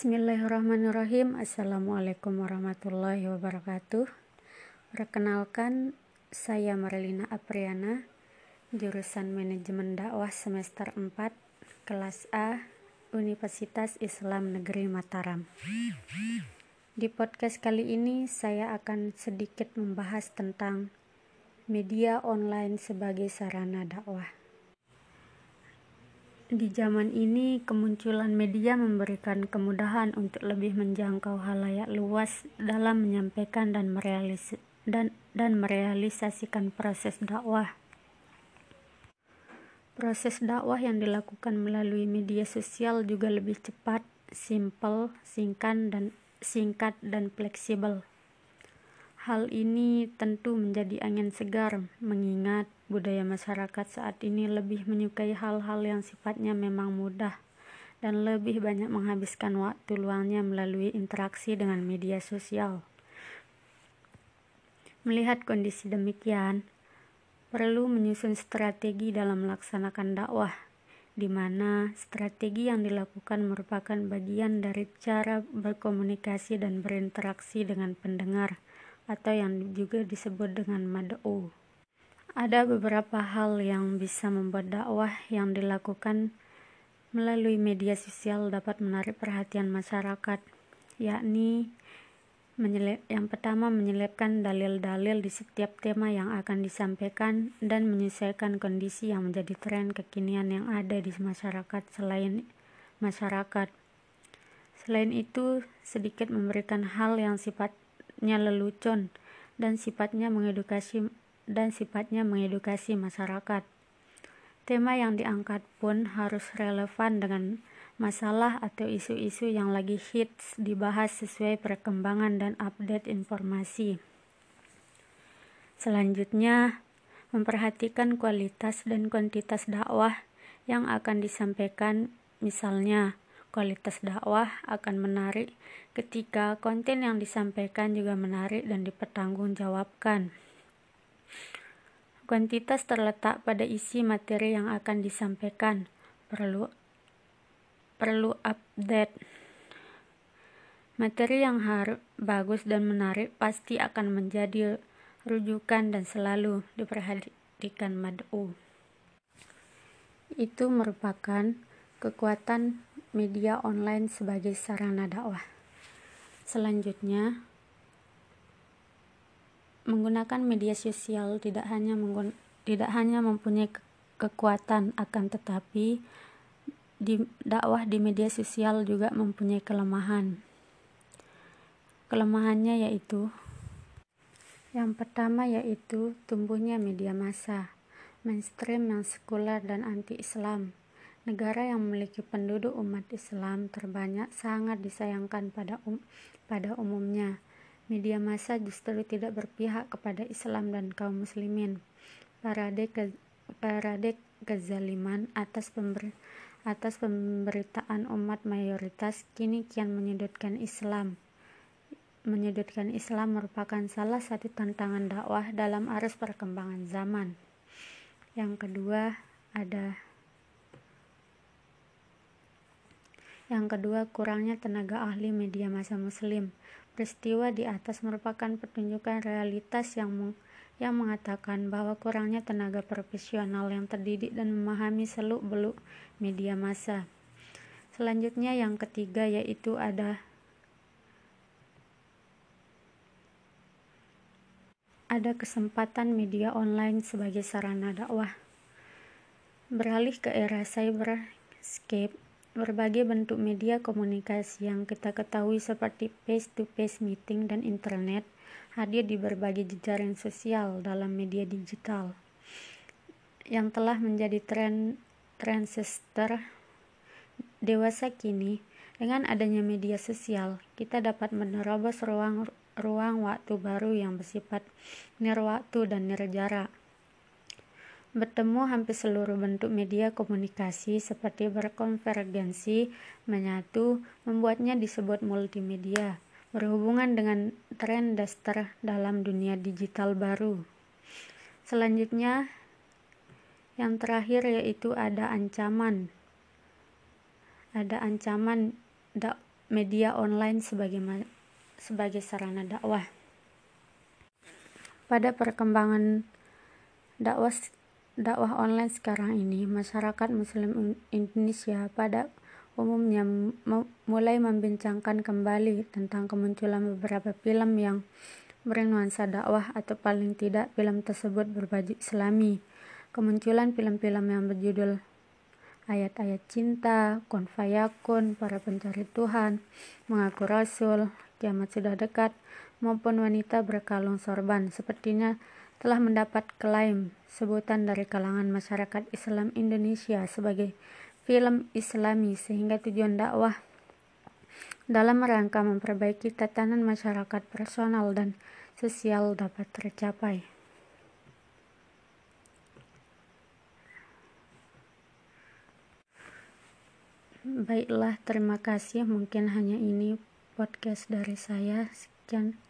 Bismillahirrahmanirrahim. Assalamualaikum warahmatullahi wabarakatuh. Perkenalkan saya Marlina Apriana Jurusan Manajemen Dakwah semester 4 Kelas A Universitas Islam Negeri Mataram. Di podcast kali ini saya akan sedikit membahas tentang media online sebagai sarana dakwah di zaman ini, kemunculan media memberikan kemudahan untuk lebih menjangkau halayak luas dalam menyampaikan dan, merealis dan, dan merealisasikan proses dakwah. Proses dakwah yang dilakukan melalui media sosial juga lebih cepat, simpel, singkat dan singkat dan fleksibel. Hal ini tentu menjadi angin segar mengingat budaya masyarakat saat ini lebih menyukai hal-hal yang sifatnya memang mudah dan lebih banyak menghabiskan waktu luangnya melalui interaksi dengan media sosial. Melihat kondisi demikian, perlu menyusun strategi dalam melaksanakan dakwah, di mana strategi yang dilakukan merupakan bagian dari cara berkomunikasi dan berinteraksi dengan pendengar atau yang juga disebut dengan mad'u. Ada beberapa hal yang bisa membuat dakwah yang dilakukan melalui media sosial dapat menarik perhatian masyarakat, yakni yang pertama menyelipkan dalil-dalil di setiap tema yang akan disampaikan dan menyesuaikan kondisi yang menjadi tren kekinian yang ada di masyarakat selain masyarakat. Selain itu, sedikit memberikan hal yang sifat sifatnya lelucon dan sifatnya mengedukasi dan sifatnya mengedukasi masyarakat. Tema yang diangkat pun harus relevan dengan masalah atau isu-isu yang lagi hits dibahas sesuai perkembangan dan update informasi. Selanjutnya, memperhatikan kualitas dan kuantitas dakwah yang akan disampaikan, misalnya Kualitas dakwah akan menarik ketika konten yang disampaikan juga menarik dan dipertanggungjawabkan. Kuantitas terletak pada isi materi yang akan disampaikan. Perlu perlu update. Materi yang harus bagus dan menarik pasti akan menjadi rujukan dan selalu diperhatikan mad'u. Itu merupakan kekuatan media online sebagai sarana dakwah. Selanjutnya, menggunakan media sosial tidak hanya tidak hanya mempunyai ke kekuatan akan tetapi di dakwah di media sosial juga mempunyai kelemahan. Kelemahannya yaitu yang pertama yaitu tumbuhnya media massa, mainstream yang sekuler dan anti-Islam Negara yang memiliki penduduk umat Islam terbanyak sangat disayangkan pada um, pada umumnya. Media massa justru tidak berpihak kepada Islam dan kaum muslimin. Parade ke, parade kezaliman atas pember, atas pemberitaan umat mayoritas kini kian menyudutkan Islam. Menyudutkan Islam merupakan salah satu tantangan dakwah dalam arus perkembangan zaman. Yang kedua ada Yang kedua, kurangnya tenaga ahli media masa muslim. Peristiwa di atas merupakan pertunjukan realitas yang meng yang mengatakan bahwa kurangnya tenaga profesional yang terdidik dan memahami seluk-beluk media massa. Selanjutnya yang ketiga yaitu ada ada kesempatan media online sebagai sarana dakwah. Beralih ke era cyberscape, Berbagai bentuk media komunikasi yang kita ketahui seperti face-to-face -face meeting dan internet hadir di berbagai jejaring sosial dalam media digital. Yang telah menjadi tren transistor dewasa kini dengan adanya media sosial kita dapat menerobos ruang ruang waktu baru yang bersifat nirwaktu dan nirjarak bertemu hampir seluruh bentuk media komunikasi seperti berkonvergensi, menyatu, membuatnya disebut multimedia, berhubungan dengan tren daster dalam dunia digital baru. Selanjutnya, yang terakhir yaitu ada ancaman. Ada ancaman media online sebagai sebagai sarana dakwah. Pada perkembangan dakwah dakwah online sekarang ini, masyarakat muslim Indonesia pada umumnya mulai membincangkan kembali tentang kemunculan beberapa film yang bernuansa dakwah atau paling tidak film tersebut berbaju islami. Kemunculan film-film yang berjudul ayat-ayat cinta, kun fayakun, para pencari Tuhan, mengaku rasul, kiamat sudah dekat, maupun wanita berkalung sorban sepertinya telah mendapat klaim sebutan dari kalangan masyarakat Islam Indonesia sebagai film islami sehingga tujuan dakwah dalam rangka memperbaiki tatanan masyarakat personal dan sosial dapat tercapai. Baiklah, terima kasih. Mungkin hanya ini podcast dari saya. Sekian.